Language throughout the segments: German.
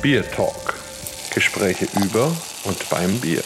Bier Talk. Gespräche über und beim Bier.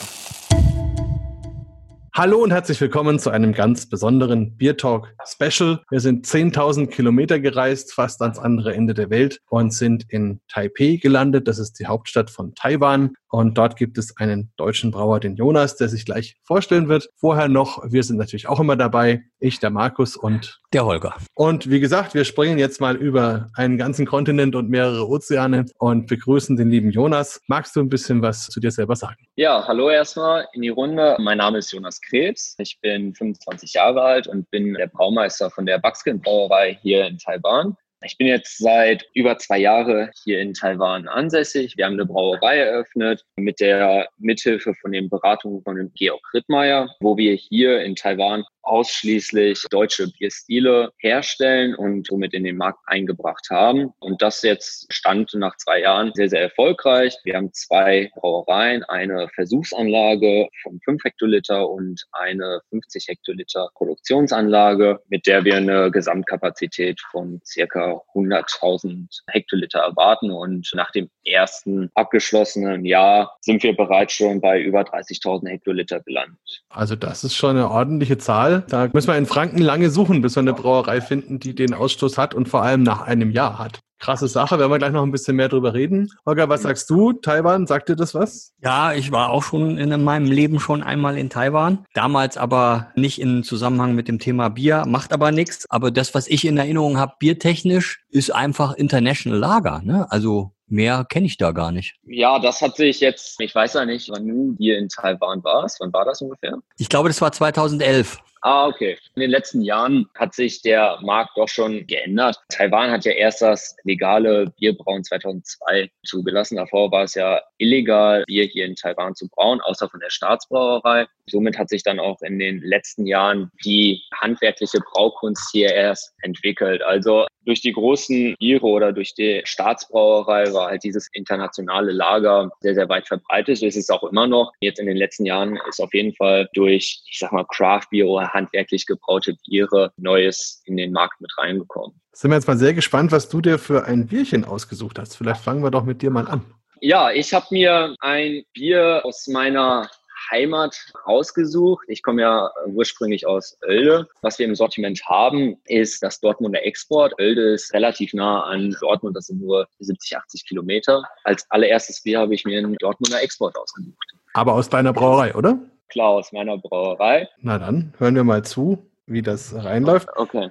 Hallo und herzlich willkommen zu einem ganz besonderen Beer Talk Special. Wir sind 10.000 Kilometer gereist, fast ans andere Ende der Welt und sind in Taipei gelandet. Das ist die Hauptstadt von Taiwan. Und dort gibt es einen deutschen Brauer, den Jonas, der sich gleich vorstellen wird. Vorher noch, wir sind natürlich auch immer dabei. Ich, der Markus und der Holger. Und wie gesagt, wir springen jetzt mal über einen ganzen Kontinent und mehrere Ozeane und begrüßen den lieben Jonas. Magst du ein bisschen was zu dir selber sagen? Ja, hallo erstmal in die Runde. Mein Name ist Jonas Krebs. Ich bin 25 Jahre alt und bin der Braumeister von der Buckskin Brauerei hier in Taiwan. Ich bin jetzt seit über zwei Jahren hier in Taiwan ansässig. Wir haben eine Brauerei eröffnet mit der Mithilfe von den Beratungen von Georg Rittmeier, wo wir hier in Taiwan ausschließlich deutsche Bierstile herstellen und somit in den Markt eingebracht haben. Und das jetzt stand nach zwei Jahren sehr, sehr erfolgreich. Wir haben zwei Brauereien, eine Versuchsanlage von 5 Hektoliter und eine 50 Hektoliter Produktionsanlage, mit der wir eine Gesamtkapazität von circa 100.000 Hektoliter erwarten. Und nach dem ersten abgeschlossenen Jahr sind wir bereits schon bei über 30.000 Hektoliter gelandet. Also das ist schon eine ordentliche Zahl. Fall. Da müssen wir in Franken lange suchen, bis wir eine Brauerei finden, die den Ausstoß hat und vor allem nach einem Jahr hat. Krasse Sache, werden wir gleich noch ein bisschen mehr drüber reden. Holger, was sagst du? Taiwan, sagt dir das was? Ja, ich war auch schon in meinem Leben schon einmal in Taiwan. Damals aber nicht in Zusammenhang mit dem Thema Bier, macht aber nichts. Aber das, was ich in Erinnerung habe, biertechnisch, ist einfach International Lager. Ne? Also Mehr kenne ich da gar nicht. Ja, das hat sich jetzt, ich weiß ja nicht, wann du hier in Taiwan warst. Wann war das ungefähr? Ich glaube, das war 2011. Ah, okay. In den letzten Jahren hat sich der Markt doch schon geändert. Taiwan hat ja erst das legale Bierbrauen 2002 zugelassen. Davor war es ja illegal, Bier hier in Taiwan zu brauen, außer von der Staatsbrauerei. Somit hat sich dann auch in den letzten Jahren die handwerkliche Braukunst hier erst entwickelt. Also durch die großen Biere oder durch die Staatsbrauerei war halt dieses internationale Lager sehr, sehr weit verbreitet. Das ist auch immer noch. Jetzt in den letzten Jahren ist auf jeden Fall durch, ich sag mal, Craft Beer handwerklich gebraute Biere Neues in den Markt mit reingekommen. Sind wir jetzt mal sehr gespannt, was du dir für ein Bierchen ausgesucht hast. Vielleicht fangen wir doch mit dir mal an. Ja, ich habe mir ein Bier aus meiner Heimat rausgesucht. Ich komme ja ursprünglich aus Oelde. Was wir im Sortiment haben, ist das Dortmunder Export. Oelde ist relativ nah an Dortmund, das sind nur 70, 80 Kilometer. Als allererstes Bier habe ich mir einen Dortmunder Export ausgesucht. Aber aus deiner Brauerei, oder? Klar, aus meiner Brauerei. Na dann, hören wir mal zu, wie das reinläuft. Okay.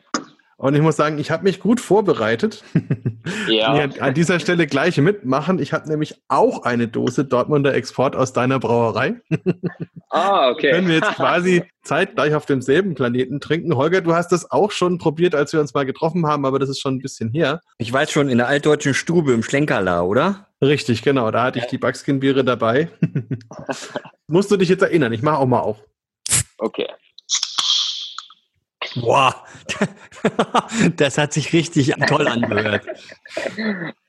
Und ich muss sagen, ich habe mich gut vorbereitet. Ja. An dieser Stelle gleich mitmachen. Ich habe nämlich auch eine Dose Dortmunder Export aus deiner Brauerei. Ah, okay. Können wir jetzt quasi zeitgleich auf demselben Planeten trinken. Holger, du hast das auch schon probiert, als wir uns mal getroffen haben, aber das ist schon ein bisschen her. Ich weiß schon, in der altdeutschen Stube im Schlenkerla, oder? Richtig, genau. Da hatte ich die Buckskin-Biere dabei. Musst du dich jetzt erinnern? Ich mache auch mal auf. Okay. Boah, das hat sich richtig toll angehört.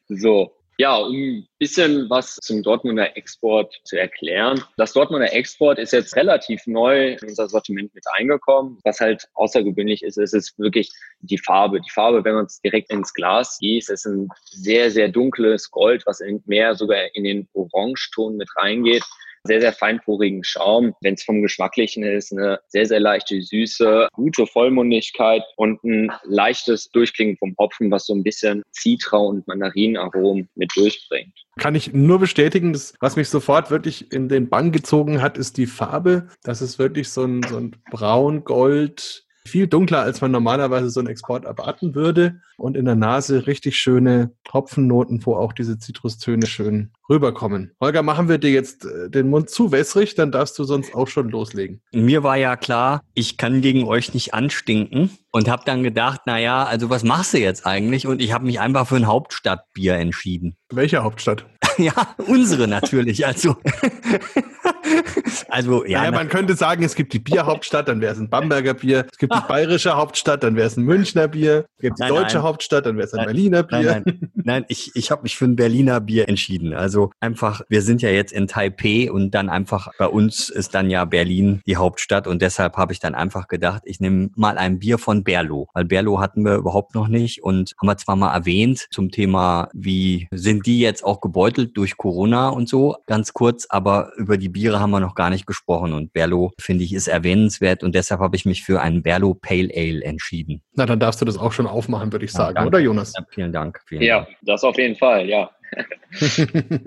So, ja, um ein bisschen was zum Dortmunder Export zu erklären. Das Dortmunder Export ist jetzt relativ neu in unser Sortiment mit eingekommen. Was halt außergewöhnlich ist, ist es wirklich die Farbe. Die Farbe, wenn man es direkt ins Glas gießt, ist ein sehr, sehr dunkles Gold, was mehr sogar in den Orangeton mit reingeht sehr, sehr feinporigen Schaum. Wenn es vom Geschmacklichen ist, eine sehr, sehr leichte Süße, gute Vollmundigkeit und ein leichtes Durchklingen vom Hopfen, was so ein bisschen Citra- und Mandarinaromen mit durchbringt. Kann ich nur bestätigen, das, was mich sofort wirklich in den Bann gezogen hat, ist die Farbe. Das ist wirklich so ein, so ein braun-gold, viel dunkler, als man normalerweise so einen Export erwarten würde. Und in der Nase richtig schöne Hopfennoten, wo auch diese Zitrustöne schön rüberkommen. Holger, machen wir dir jetzt äh, den Mund zu wässrig, dann darfst du sonst auch schon loslegen. Mir war ja klar, ich kann gegen euch nicht anstinken und habe dann gedacht, na ja, also was machst du jetzt eigentlich? Und ich habe mich einfach für ein Hauptstadtbier entschieden. Welche Hauptstadt? ja, unsere natürlich. Also Also, ja. Naja, man könnte sagen, es gibt die Bierhauptstadt, dann wäre es ein Bamberger Bier. Es gibt die bayerische Hauptstadt, dann wäre es ein Münchner Bier. Es gibt die Nein, deutsche nein. Hauptstadt, dann wäre es ein Nein, Berliner Bier. Nein, nein, nein, ich, ich habe mich für ein Berliner Bier entschieden. Also einfach, wir sind ja jetzt in Taipei und dann einfach, bei uns ist dann ja Berlin die Hauptstadt und deshalb habe ich dann einfach gedacht, ich nehme mal ein Bier von Berlo, weil Berlo hatten wir überhaupt noch nicht und haben wir zwar mal erwähnt zum Thema, wie sind die jetzt auch gebeutelt durch Corona und so, ganz kurz, aber über die Biere haben wir noch gar nicht gesprochen und Berlo, finde ich, ist erwähnenswert und deshalb habe ich mich für einen Berlo Pale Ale entschieden. Na, dann darfst du das auch schon aufmachen, würde ich Ja, sagen, danke. oder Jonas? Ja, vielen Dank. Vielen Ja, Dank. das auf jeden Fall, ja.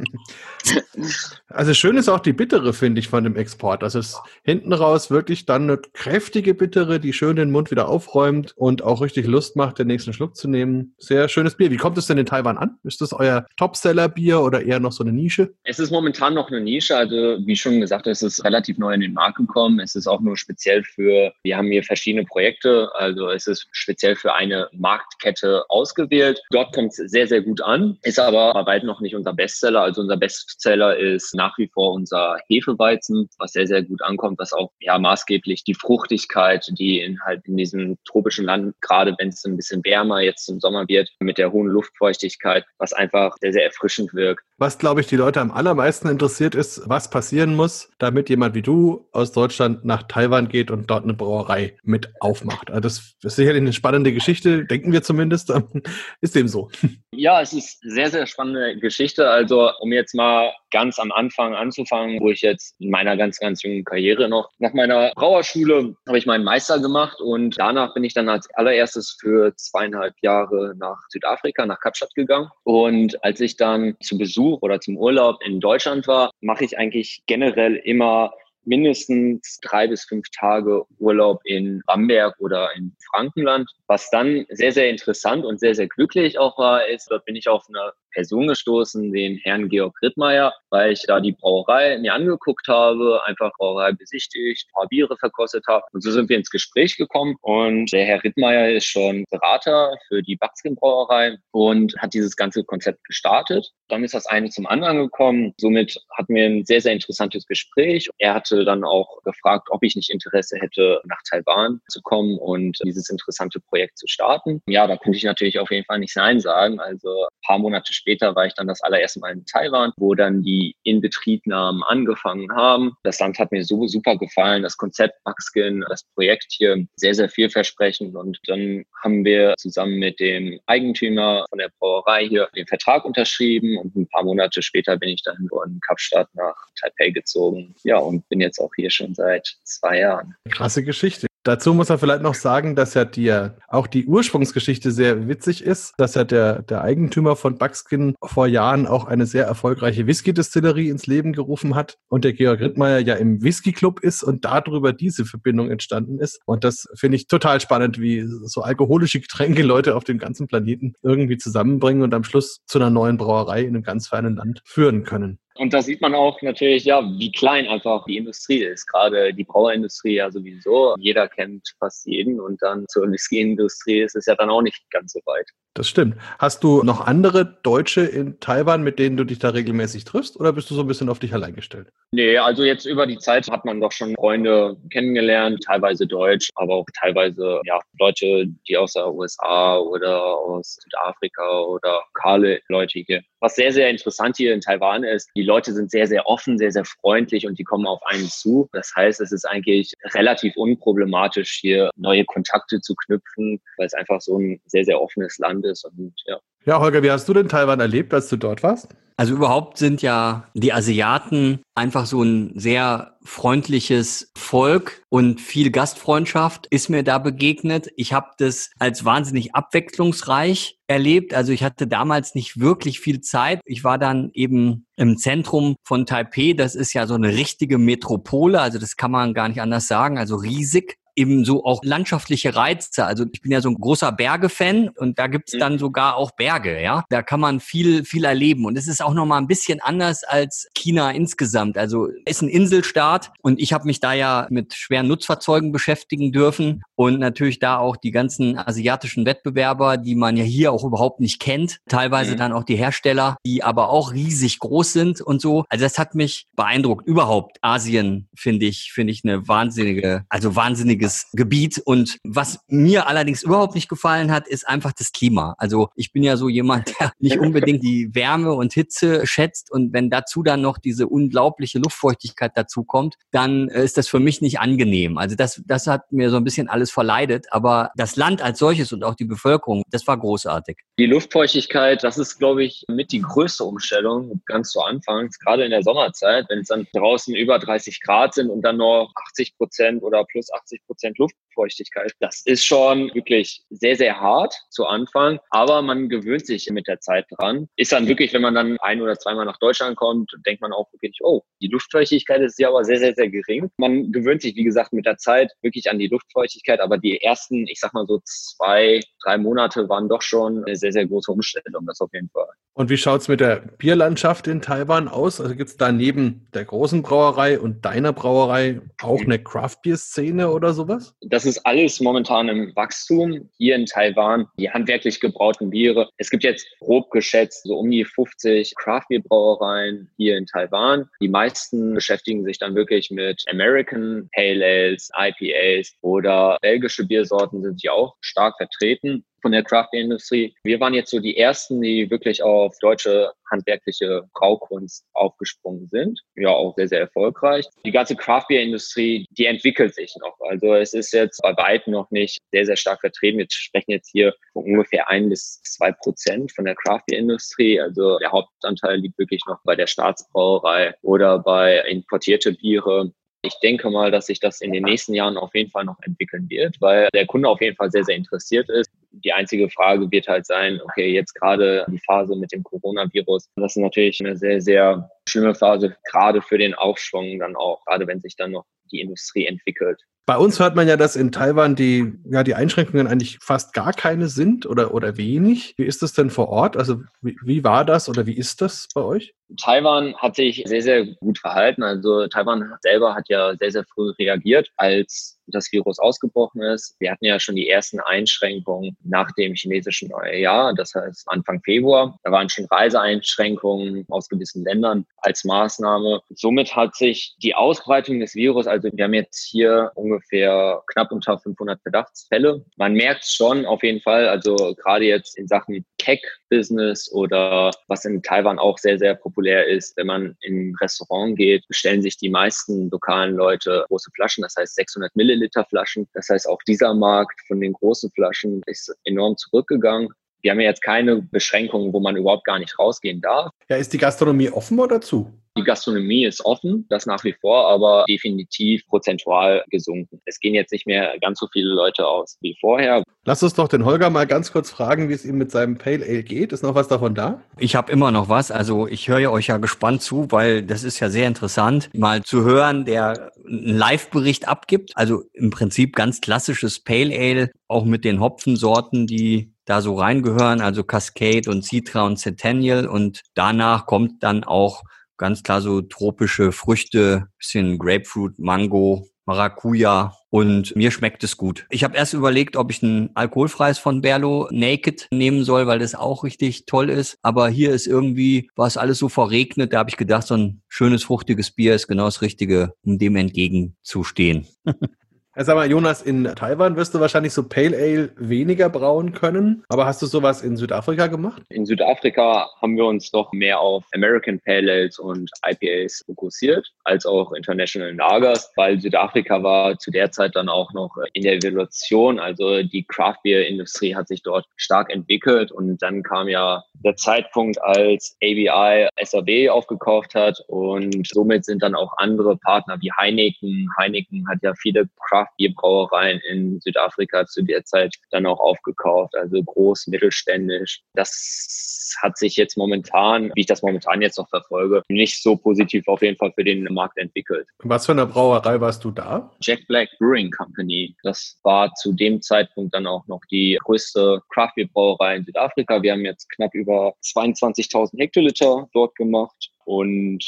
Also schön ist auch die bittere, finde ich, von dem Export. Das ist hinten raus wirklich dann eine kräftige bittere, die schön den Mund wieder aufräumt und auch richtig Lust macht, den nächsten Schluck zu nehmen. Sehr schönes Bier. Wie kommt es denn in Taiwan an? Ist das euer Topseller-Bier oder eher noch so eine Nische? Es ist momentan noch eine Nische, also wie schon gesagt, es ist relativ neu in den Markt gekommen. Es ist auch nur speziell für, wir haben hier verschiedene Projekte, also es ist speziell für eine Marktkette ausgewählt. Dort kommt es sehr, sehr gut an, ist aber bei weitem noch nicht unser Bestseller. Also unser Bestseller ist nach wie vor unser Hefeweizen, was sehr, sehr gut ankommt, was auch ja maßgeblich die Fruchtigkeit, die in halt in diesem tropischen Land, gerade wenn es ein bisschen wärmer jetzt im Sommer wird, mit der hohen Luftfeuchtigkeit, was einfach sehr, sehr erfrischend wirkt. Was, glaube ich, die Leute am allermeisten interessiert ist, was passieren muss, damit jemand wie du aus Deutschland nach Taiwan geht und dort eine Brauerei mit aufmacht. Also das ist sicherlich eine spannende Geschichte, denken wir zumindest. Ist dem so. Ja, es ist sehr, sehr spannende Geschichte. Also, um jetzt mal ganz am Anfang anzufangen, wo ich jetzt in meiner ganz, ganz jungen Karriere noch nach meiner Brauerschule habe ich meinen Meister gemacht und danach bin ich dann als allererstes für zweieinhalb Jahre nach Südafrika, nach Kapstadt gegangen. Und als ich dann zu Besuch oder zum Urlaub in Deutschland war, mache ich eigentlich generell immer mindestens drei bis fünf Tage Urlaub in Bamberg oder in Frankenland. Was dann sehr, sehr interessant und sehr, sehr glücklich auch war, ist, dort bin ich auf eine Person gestoßen, den Herrn Georg Rittmeier, weil ich da die Brauerei mir angeguckt habe, einfach Brauerei besichtigt, ein paar Biere verkostet habe. Und so sind wir ins Gespräch gekommen. Und der Herr Rittmeier ist schon Berater für die Buckskin Brauerei und hat dieses ganze Konzept gestartet. Dann ist das eine zum anderen gekommen. Somit hatten wir ein sehr, sehr interessantes Gespräch. Er hatte dann auch gefragt, ob ich nicht Interesse hätte, nach Taiwan zu kommen und dieses interessante Projekt zu starten. Ja, da konnte ich natürlich auf jeden Fall nicht Nein sagen. Also ein paar Monate später war ich dann das allererste Mal in Taiwan, wo dann die Inbetriebnahmen angefangen haben. Das Land hat mir so super gefallen. Das Konzept Buckskin, das Projekt hier sehr, sehr vielversprechend. Und dann haben wir zusammen mit dem Eigentümer von der Brauerei hier den Vertrag unterschrieben und ein paar Monate später bin ich dann von Kapstadt nach Taipei gezogen. Ja, und bin jetzt auch hier schon seit zwei Jahren. Krasse Geschichte. Dazu muss man vielleicht noch sagen, dass ja die, auch die Ursprungsgeschichte sehr witzig ist, dass ja der, der Eigentümer von Buckskin vor Jahren auch eine sehr erfolgreiche Whisky-Distillerie ins Leben gerufen hat und der Georg Rittmeier ja im Whisky-Club ist und darüber diese Verbindung entstanden ist. Und das finde ich total spannend, wie so alkoholische Getränke Leute auf dem ganzen Planeten irgendwie zusammenbringen und am Schluss zu einer neuen Brauerei in einem ganz fernen Land führen können. Und da sieht man auch natürlich, ja, wie klein einfach die Industrie ist. Gerade die Brauerindustrie ja sowieso. Jeder kennt fast jeden und dann zur Whisky-Industrie ist es ja dann auch nicht ganz so weit. Das stimmt. Hast du noch andere Deutsche in Taiwan, mit denen du dich da regelmäßig triffst oder bist du so ein bisschen auf dich allein gestellt? Nee, also jetzt über die Zeit hat man doch schon Freunde kennengelernt, teilweise Deutsch, aber auch teilweise ja Leute, die aus der USA oder aus Südafrika oder lokale Leute hier. Was sehr, sehr interessant hier in Taiwan ist, die Leute sind sehr, sehr offen, sehr, sehr freundlich und die kommen auf einen zu. Das heißt, es ist eigentlich relativ unproblematisch, hier neue Kontakte zu knüpfen, weil es einfach so ein sehr, sehr offenes Land ist und ja. Ja, Holger, wie hast du denn Taiwan erlebt, als du dort warst? Also überhaupt sind ja die Asiaten einfach so ein sehr freundliches Volk und viel Gastfreundschaft ist mir da begegnet. Ich habe das als wahnsinnig abwechslungsreich erlebt. Also ich hatte damals nicht wirklich viel Zeit. Ich war dann eben im Zentrum von Taipei. Das ist ja so eine richtige Metropole. Also das kann man gar nicht anders sagen. Also riesig ebenso auch landschaftliche Reize. Also ich bin ja so ein großer Berge-Fan und da gibt's dann sogar auch Berge, ja. Da kann man viel, viel erleben. Und es ist auch nochmal ein bisschen anders als China insgesamt. Also ist ein Inselstaat und ich habe mich da ja mit schweren Nutzfahrzeugen beschäftigen dürfen. Und natürlich da auch die ganzen asiatischen Wettbewerber, die man ja hier auch überhaupt nicht kennt. Teilweise mhm. dann auch die Hersteller, die aber auch riesig groß sind und so. Also das hat mich beeindruckt. Überhaupt Asien finde ich, finde ich eine wahnsinnige, also wahnsinniges Gebiet. Und was mir allerdings überhaupt nicht gefallen hat, ist einfach das Klima. Also ich bin ja so jemand, der nicht unbedingt die Wärme und Hitze schätzt. Und wenn dazu dann noch diese unglaubliche Luftfeuchtigkeit dazu kommt, dann ist das für mich nicht angenehm. Also das, das hat mir so ein bisschen alles verleidet. Aber das Land als solches und auch die Bevölkerung, das war großartig. Die Luftfeuchtigkeit, das ist, glaube ich, mit die größte Umstellung ganz zu Anfang, gerade in der Sommerzeit, wenn es dann draußen über 30 Grad sind und dann noch 80 Prozent oder plus 80 Prozent Luftfeuchtigkeit. Das ist schon wirklich sehr, sehr hart zu Anfang, aber man gewöhnt sich mit der Zeit dran. Ist dann wirklich, wenn man dann ein oder zweimal nach Deutschland kommt, denkt man auch wirklich, oh, die Luftfeuchtigkeit ist ja aber sehr, sehr, sehr gering. Man gewöhnt sich, wie gesagt, mit der Zeit wirklich an die Luftfeuchtigkeit, aber die ersten, ich sag mal so zwei, drei Monate waren doch schon eine sehr, sehr große Umstellung, das auf jeden Fall. Und wie schaut's mit der Bierlandschaft in Taiwan aus? Also gibt's da neben der großen Brauerei und deiner Brauerei auch eine Craft-Bier-Szene oder sowas? Das ist alles momentan im Wachstum hier in Taiwan. Die handwerklich gebrauten Biere. Es gibt jetzt grob geschätzt so um die 50 Craft-Bier-Brauereien hier in Taiwan. Die meisten beschäftigen sich dann wirklich mit American Pale Ales, IPAs oder belgische Biersorten sind hier auch stark vertreten von der Craft-Industrie. Wir waren jetzt so die ersten, die wirklich auf deutsche handwerkliche Braukunst aufgesprungen sind. Ja, auch sehr, sehr erfolgreich. Die ganze Craft-Bier-Industrie, die entwickelt sich noch. Also es ist jetzt bei weitem noch nicht sehr, sehr stark vertreten. Wir sprechen jetzt hier von ungefähr ein bis zwei Prozent von der Craft-Bier-Industrie. Also der Hauptanteil liegt wirklich noch bei der Staatsbrauerei oder bei importierte Biere. Ich denke mal, dass sich das in den nächsten Jahren auf jeden Fall noch entwickeln wird, weil der Kunde auf jeden Fall sehr, sehr interessiert ist. Die einzige Frage wird halt sein, okay, jetzt gerade die Phase mit dem Coronavirus, das ist natürlich eine sehr, sehr schlimme Phase, gerade für den Aufschwung dann auch, gerade wenn sich dann noch die Industrie entwickelt. Bei uns hört man ja, dass in Taiwan die, ja, die Einschränkungen eigentlich fast gar keine sind oder, oder wenig. Wie ist das denn vor Ort? Also wie, wie war das oder wie ist das bei euch? Taiwan hat sich sehr, sehr gut verhalten. Also Taiwan selber hat ja sehr, sehr früh reagiert, als das Virus ausgebrochen ist. Wir hatten ja schon die ersten Einschränkungen nach dem chinesischen Neujahr, das heißt Anfang Februar. Da waren schon Reiseeinschränkungen aus gewissen Ländern als Maßnahme. Somit hat sich die Ausbreitung des Virus, also wir haben jetzt hier ungefähr knapp unter 500 Verdachtsfälle. Man merkt schon auf jeden Fall, also gerade jetzt in Sachen Keck-Business oder was in Taiwan auch sehr, sehr populär ist, wenn man in ein Restaurant geht, bestellen sich die meisten lokalen Leute große Flaschen, das heißt 600 Milliliter Flaschen. Das heißt, auch dieser Markt von den großen Flaschen ist enorm zurückgegangen. Wir haben ja jetzt keine Beschränkungen, wo man überhaupt gar nicht rausgehen darf. Ja, ist die Gastronomie offen oder zu? Die Gastronomie ist offen, das nach wie vor, aber definitiv prozentual gesunken. Es gehen jetzt nicht mehr ganz so viele Leute aus wie vorher. Lass uns doch den Holger mal ganz kurz fragen, wie es ihm mit seinem Pale Ale geht. Ist noch was davon da? Ich habe immer noch was. Also ich höre euch ja gespannt zu, weil das ist ja sehr interessant, mal zu hören, der einen Live-Bericht abgibt. Also im Prinzip ganz klassisches Pale Ale, auch mit den Hopfensorten, die da so reingehören, also Cascade und Citra und Centennial. Und danach kommt dann auch ganz klar so tropische Früchte, bisschen Grapefruit, Mango, Maracuja und mir schmeckt es gut. Ich habe erst überlegt, ob ich ein alkoholfreies von Berlo Naked nehmen soll, weil das auch richtig toll ist. Aber hier ist irgendwie, war es alles so verregnet, da habe ich gedacht, so ein schönes, fruchtiges Bier ist genau das Richtige, um dem entgegenzustehen. Sag mal, Jonas, in Taiwan wirst du wahrscheinlich so Pale Ale weniger brauen können. Aber hast du sowas in Südafrika gemacht? In Südafrika haben wir uns doch mehr auf American Pale Ales und IPAs fokussiert, als auch International Lagers, weil Südafrika war zu der Zeit dann auch noch in der Evolution. Also die Craft Beer Industrie hat sich dort stark entwickelt und dann kam ja der Zeitpunkt, als ABI SAB aufgekauft hat und somit sind dann auch andere Partner wie Heineken. Heineken hat ja viele Craft Bierbrauereien in Südafrika zu der Zeit dann auch aufgekauft, also groß, mittelständisch. Das hat sich jetzt momentan, wie ich das momentan jetzt noch verfolge, nicht so positiv auf jeden Fall für den Markt entwickelt. Was für eine Brauerei warst du da? Jack Black Brewing Company. Das war zu dem Zeitpunkt dann auch noch die größte Craft Beer Brauerei in Südafrika. Wir haben jetzt knapp über 22.000 Hektoliter dort gemacht und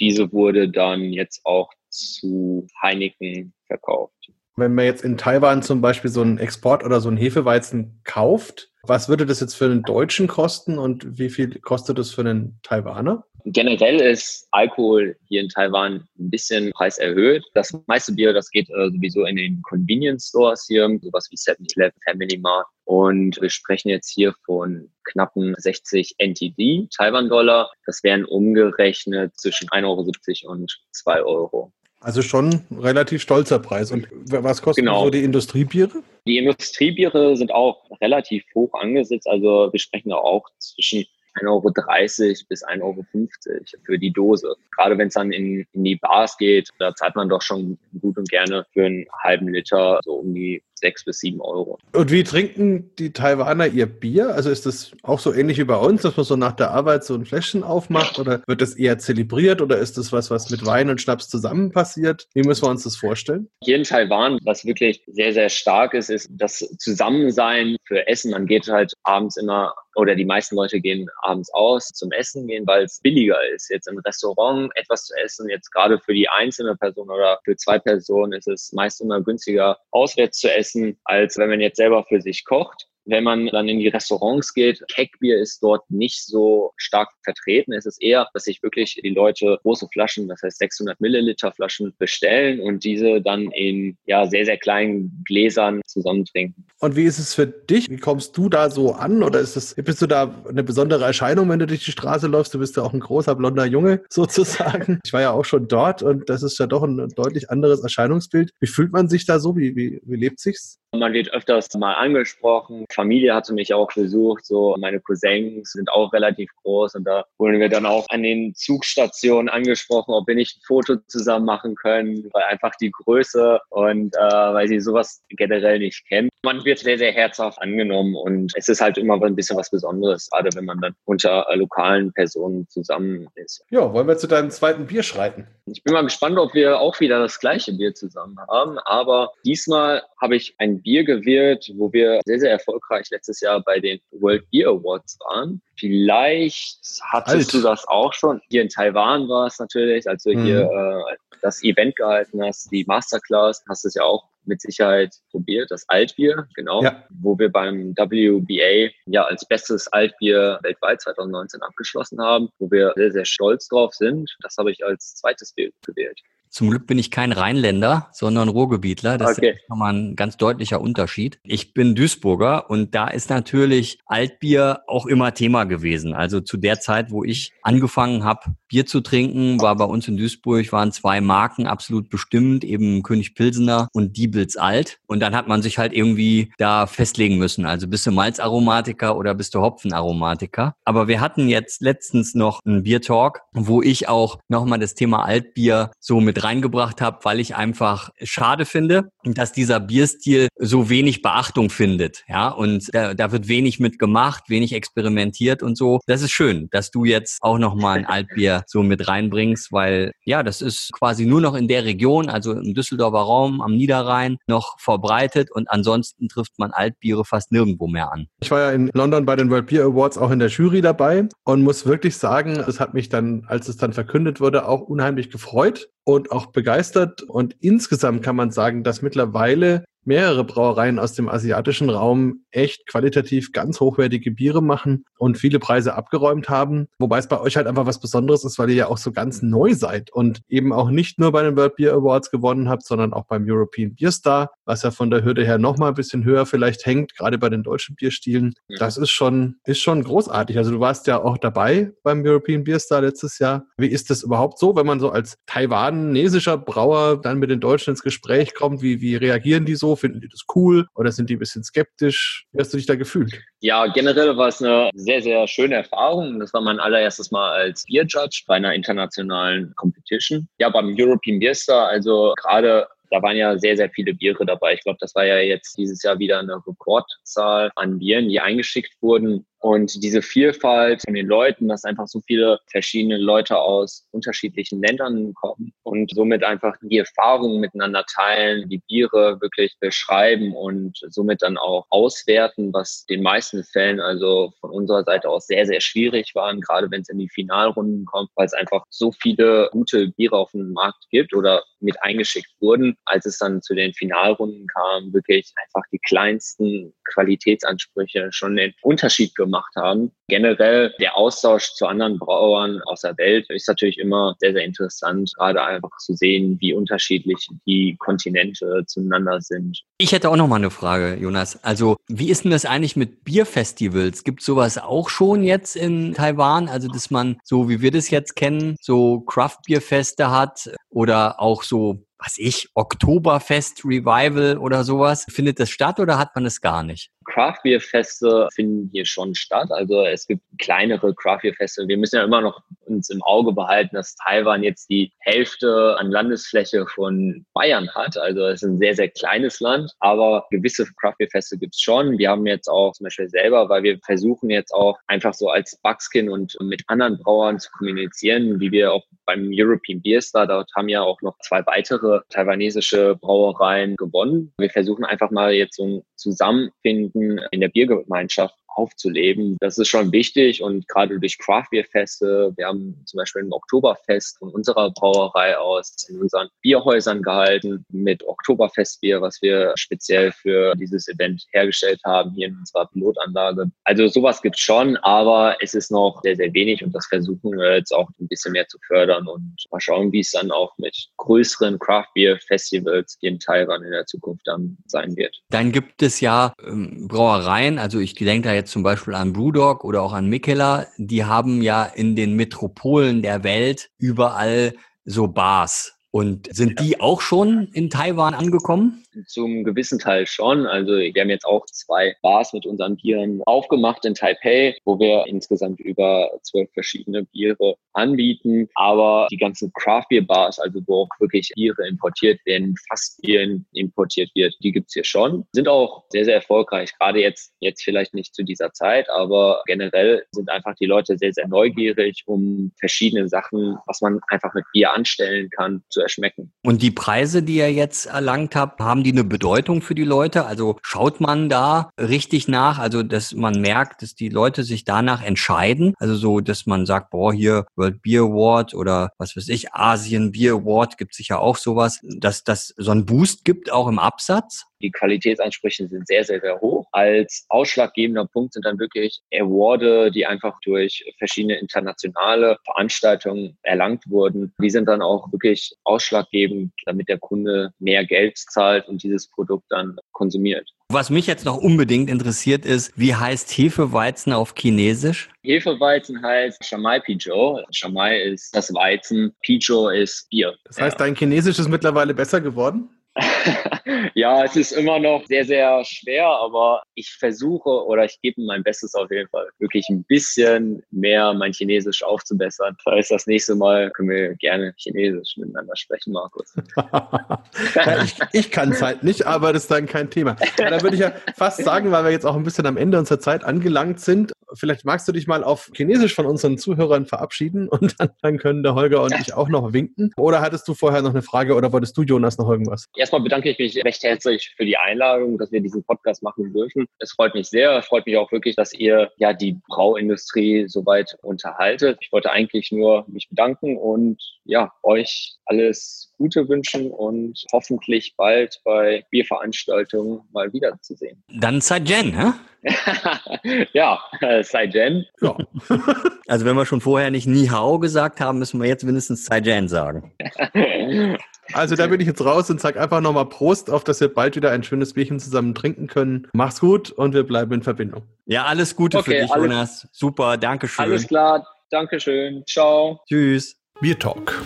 diese wurde dann jetzt auch zu Heineken verkauft. Wenn man jetzt in Taiwan zum Beispiel so einen Export oder so einen Hefeweizen kauft, was würde das jetzt für einen Deutschen kosten und wie viel kostet das für einen Taiwaner? Generell ist Alkohol hier in Taiwan ein bisschen Preis erhöht. Das meiste Bier, das geht äh, sowieso in den Convenience Stores hier, sowas wie 7-Eleven, Family Mart. Und wir sprechen jetzt hier von knappen 60 NTD, Taiwan-Dollar. Das wären umgerechnet zwischen 1,70 Euro und 2 Euro. Also schon relativ stolzer Preis. Und was kosten genau. so die Industriebiere? Die Industriebiere sind auch relativ hoch angesetzt. Also wir sprechen da auch zwischen 1,30 Euro bis 1,50 Euro für die Dose. Gerade wenn es dann in, in die Bars geht, da zahlt man doch schon gut und gerne für einen halben Liter so um die sechs bis sieben Euro. Und wie trinken die Taiwaner ihr Bier? Also ist das auch so ähnlich wie bei uns, dass man so nach der Arbeit so ein Fläschchen aufmacht oder wird das eher zelebriert oder ist das was, was mit Wein und Schnaps zusammen passiert? Wie müssen wir uns das vorstellen? Hier in Taiwan, was wirklich sehr, sehr stark ist, ist das Zusammensein für Essen. Man geht halt abends immer oder die meisten Leute gehen abends aus zum Essen gehen, weil es billiger ist. Jetzt im Restaurant etwas zu essen, jetzt gerade für die einzelne Person oder für zwei Personen ist es meist immer günstiger, auswärts zu essen, als wenn man jetzt selber für sich kocht. Wenn man dann in die Restaurants geht, Keckbier ist dort nicht so stark vertreten. Es ist eher, dass sich wirklich die Leute große Flaschen, das heißt 600 Milliliter Flaschen bestellen und diese dann in ja sehr, sehr kleinen Gläsern zusammentrinken. Und wie ist es für dich? Wie kommst du da so an? Oder ist es, bist du da eine besondere Erscheinung, wenn du durch die Straße läufst? Du bist ja auch ein großer blonder Junge sozusagen. Ich war ja auch schon dort und das ist ja doch ein deutlich anderes Erscheinungsbild. Wie fühlt man sich da so? Wie, wie, wie lebt sich's? Man wird öfters mal angesprochen. Familie hatte mich auch besucht. So meine Cousins sind auch relativ groß und da wurden wir dann auch an den Zugstationen angesprochen, ob wir nicht ein Foto zusammen machen können, weil einfach die Größe und äh, weil sie sowas generell nicht kennen. Man wird sehr, sehr herzhaft angenommen und es ist halt immer ein bisschen was Besonderes, gerade wenn man dann unter äh, lokalen Personen zusammen ist. Ja, wollen wir zu deinem zweiten Bier schreiten? Ich bin mal gespannt, ob wir auch wieder das gleiche Bier zusammen haben, aber diesmal habe ich ein Bier gewählt, wo wir sehr, sehr erfolgreich letztes Jahr bei den World Beer Awards waren. Vielleicht hattest Alt. du das auch schon. Hier in Taiwan war es natürlich, als du mhm. hier äh, das Event gehalten hast, die Masterclass, hast du es ja auch mit Sicherheit probiert, das Altbier, genau, ja. wo wir beim WBA ja als bestes Altbier weltweit 2019 abgeschlossen haben, wo wir sehr, sehr stolz drauf sind. Das habe ich als zweites Bier gewählt. Zum Glück bin ich kein Rheinländer, sondern Ruhrgebietler. Das okay. ist nochmal ein ganz deutlicher Unterschied. Ich bin Duisburger und da ist natürlich Altbier auch immer Thema gewesen. Also zu der Zeit, wo ich angefangen habe, Bier zu trinken, war bei uns in Duisburg, waren zwei Marken absolut bestimmt, eben König Pilsener und Diebels Alt. Und dann hat man sich halt irgendwie da festlegen müssen. Also bist du Malzaromatiker oder bist du Hopfenaromatiker? Aber wir hatten jetzt letztens noch einen Biertalk, wo ich auch nochmal das Thema Altbier so mit reingebracht habe, weil ich einfach schade finde, dass dieser Bierstil so wenig Beachtung findet. Ja, und da, da wird wenig mit gemacht, wenig experimentiert und so. Das ist schön, dass du jetzt auch nochmal ein Altbier so mit reinbringst, weil ja, das ist quasi nur noch in der Region, also im Düsseldorfer Raum, am Niederrhein noch verbreitet und ansonsten trifft man Altbiere fast nirgendwo mehr an. Ich war ja in London bei den World Beer Awards auch in der Jury dabei und muss wirklich sagen, es hat mich dann, als es dann verkündet wurde, auch unheimlich gefreut und auch begeistert. Und insgesamt kann man sagen, dass mittlerweile mehrere Brauereien aus dem asiatischen Raum echt qualitativ ganz hochwertige Biere machen und viele Preise abgeräumt haben. Wobei es bei euch halt einfach was Besonderes ist, weil ihr ja auch so ganz neu seid und eben auch nicht nur bei den World Beer Awards gewonnen habt, sondern auch beim European Beer Star, was ja von der Hürde her nochmal ein bisschen höher vielleicht hängt, gerade bei den deutschen Bierstilen. Das ist schon, ist schon großartig. Also du warst ja auch dabei beim European Beer Star letztes Jahr. Wie ist das überhaupt so, wenn man so als taiwanesischer Brauer dann mit den Deutschen ins Gespräch kommt? Wie, wie reagieren die so? Finden die das cool oder sind die ein bisschen skeptisch? Wie hast du dich da gefühlt? Ja, generell war es eine sehr, sehr schöne Erfahrung. Das war mein allererstes Mal als Beer Judge bei einer internationalen Competition. Ja, beim European Beer Star, also gerade da waren ja sehr, sehr viele Biere dabei. Ich glaube, das war ja jetzt dieses Jahr wieder eine Rekordzahl an Bieren, die eingeschickt wurden. Und diese Vielfalt von den Leuten, dass einfach so viele verschiedene Leute aus unterschiedlichen Ländern kommen und somit einfach die Erfahrungen miteinander teilen, die Biere wirklich beschreiben und somit dann auch auswerten, was den meisten Fällen also von unserer Seite aus sehr, sehr schwierig waren, gerade wenn es in die Finalrunden kommt, weil es einfach so viele gute Biere auf dem Markt gibt oder mit eingeschickt wurden, als es dann zu den Finalrunden kam, wirklich einfach die kleinsten Qualitätsansprüche schon den Unterschied gemacht haben. Generell der Austausch zu anderen Brauern aus der Welt ist natürlich immer sehr, sehr interessant, gerade einfach zu sehen, wie unterschiedlich die Kontinente zueinander sind. Ich hätte auch noch mal eine Frage, Jonas. Also, wie ist denn das eigentlich mit Bierfestivals? Gibt sowas auch schon jetzt in Taiwan? Also, dass man so wie wir das jetzt kennen, so Craft Bierfeste hat oder auch so was ich, Oktoberfest Revival oder sowas. Findet das statt oder hat man es gar nicht? Craft Beer Feste finden hier schon statt. Also es gibt kleinere Craft Beer Feste. Wir müssen ja immer noch uns im Auge behalten, dass Taiwan jetzt die Hälfte an Landesfläche von Bayern hat. Also es ist ein sehr, sehr kleines Land, aber gewisse Craft Beer Feste gibt es schon. Wir haben jetzt auch zum Beispiel selber, weil wir versuchen jetzt auch einfach so als Buckskin und mit anderen Brauern zu kommunizieren, wie wir auch beim European Beer Star, dort haben ja auch noch zwei weitere taiwanesische Brauereien gewonnen. Wir versuchen einfach mal jetzt so ein Zusammenfinden in der Biergemeinschaft aufzuleben. Das ist schon wichtig und gerade durch Craft Beer Feste, wir haben zum Beispiel ein Oktoberfest von unserer Brauerei aus in unseren Bierhäusern gehalten mit Oktoberfestbier, was wir speziell für dieses Event hergestellt haben hier in unserer Pilotanlage. Also sowas gibt es schon, aber es ist noch sehr, sehr wenig und das versuchen wir jetzt auch ein bisschen mehr zu fördern und mal schauen, wie es dann auch mit größeren Craft Beer Festivals in Taiwan in der Zukunft dann sein wird. Dann gibt es ja ähm, Brauereien, also ich denke da jetzt zum Beispiel an Brewdog oder auch an Mikela, die haben ja in den Metropolen der Welt überall so Bars. Und sind die auch schon in Taiwan angekommen? Zum gewissen Teil schon. Also wir haben jetzt auch zwei Bars mit unseren Bieren aufgemacht in Taipei, wo wir insgesamt über zwölf verschiedene Biere anbieten. Aber die ganzen Craft Beer Bars, also wo auch wirklich Biere importiert werden, Fassbieren importiert wird, die gibt's hier schon. Sind auch sehr, sehr erfolgreich. Gerade jetzt, jetzt vielleicht nicht zu dieser Zeit, aber generell sind einfach die Leute sehr, sehr neugierig, um verschiedene Sachen, was man einfach mit Bier anstellen kann, zu erschmecken. Und die Preise, die ihr jetzt erlangt habt, haben die eine Bedeutung für die Leute? Also schaut man da richtig nach, also dass man merkt, dass die Leute sich danach entscheiden? Also so, dass man sagt, boah, hier World Beer Award oder was weiß ich, Asien Beer Award gibt sicher auch sowas, dass das so einen Boost gibt, auch im Absatz? Die Qualitätsansprüche sind sehr, sehr, sehr hoch. Als ausschlaggebender Punkt sind dann wirklich Award, die einfach durch verschiedene internationale Veranstaltungen erlangt wurden. Die sind dann auch wirklich ausschlaggebend, damit der Kunde mehr Geld zahlt und dieses Produkt dann konsumiert. Was mich jetzt noch unbedingt interessiert ist, wie heißt Hefeweizen auf Chinesisch? Hefeweizen heißt Shamai Pijo. Shamai ist das Weizen, Pijo ist Bier. Das heißt, dein Chinesisch ist mittlerweile besser geworden? ja, es ist immer noch sehr, sehr schwer, aber ich versuche oder ich gebe mein Bestes auf jeden Fall, wirklich ein bisschen mehr mein Chinesisch aufzubessern. Falls das nächste Mal können wir gerne Chinesisch miteinander sprechen, Markus. ja, ich ich kann es halt nicht, aber das ist dann kein Thema. Ja, da würde ich ja fast sagen, weil wir jetzt auch ein bisschen am Ende unserer Zeit angelangt sind, vielleicht magst du dich mal auf Chinesisch von unseren Zuhörern verabschieden und dann, dann können der Holger und ich auch noch winken. Oder hattest du vorher noch eine Frage oder wolltest du, Jonas, noch irgendwas? Erstmal bedanke ich mich recht herzlich für die Einladung, dass wir diesen Podcast machen dürfen. Es freut mich sehr. Es freut mich auch wirklich, dass ihr ja die Brauindustrie soweit unterhaltet. Ich wollte eigentlich nur mich bedanken und ja, euch alles Gute wünschen und hoffentlich bald bei Bierveranstaltungen mal wiederzusehen. Dann Jen, hä? ja, äh, Jen. Ja. also wenn wir schon vorher nicht Ni Hao gesagt haben, müssen wir jetzt mindestens Jen sagen. Also da bin ich jetzt raus und sag einfach nochmal Prost, auf dass wir bald wieder ein schönes Bierchen zusammen trinken können. Mach's gut und wir bleiben in Verbindung. Ja, alles Gute okay, für dich, alles, Jonas. Super, danke schön. Alles klar, danke schön. Ciao. Tschüss. Bier Talk,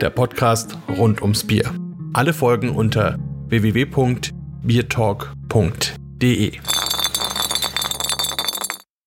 der Podcast rund ums Bier. Alle Folgen unter www.biertalk.de.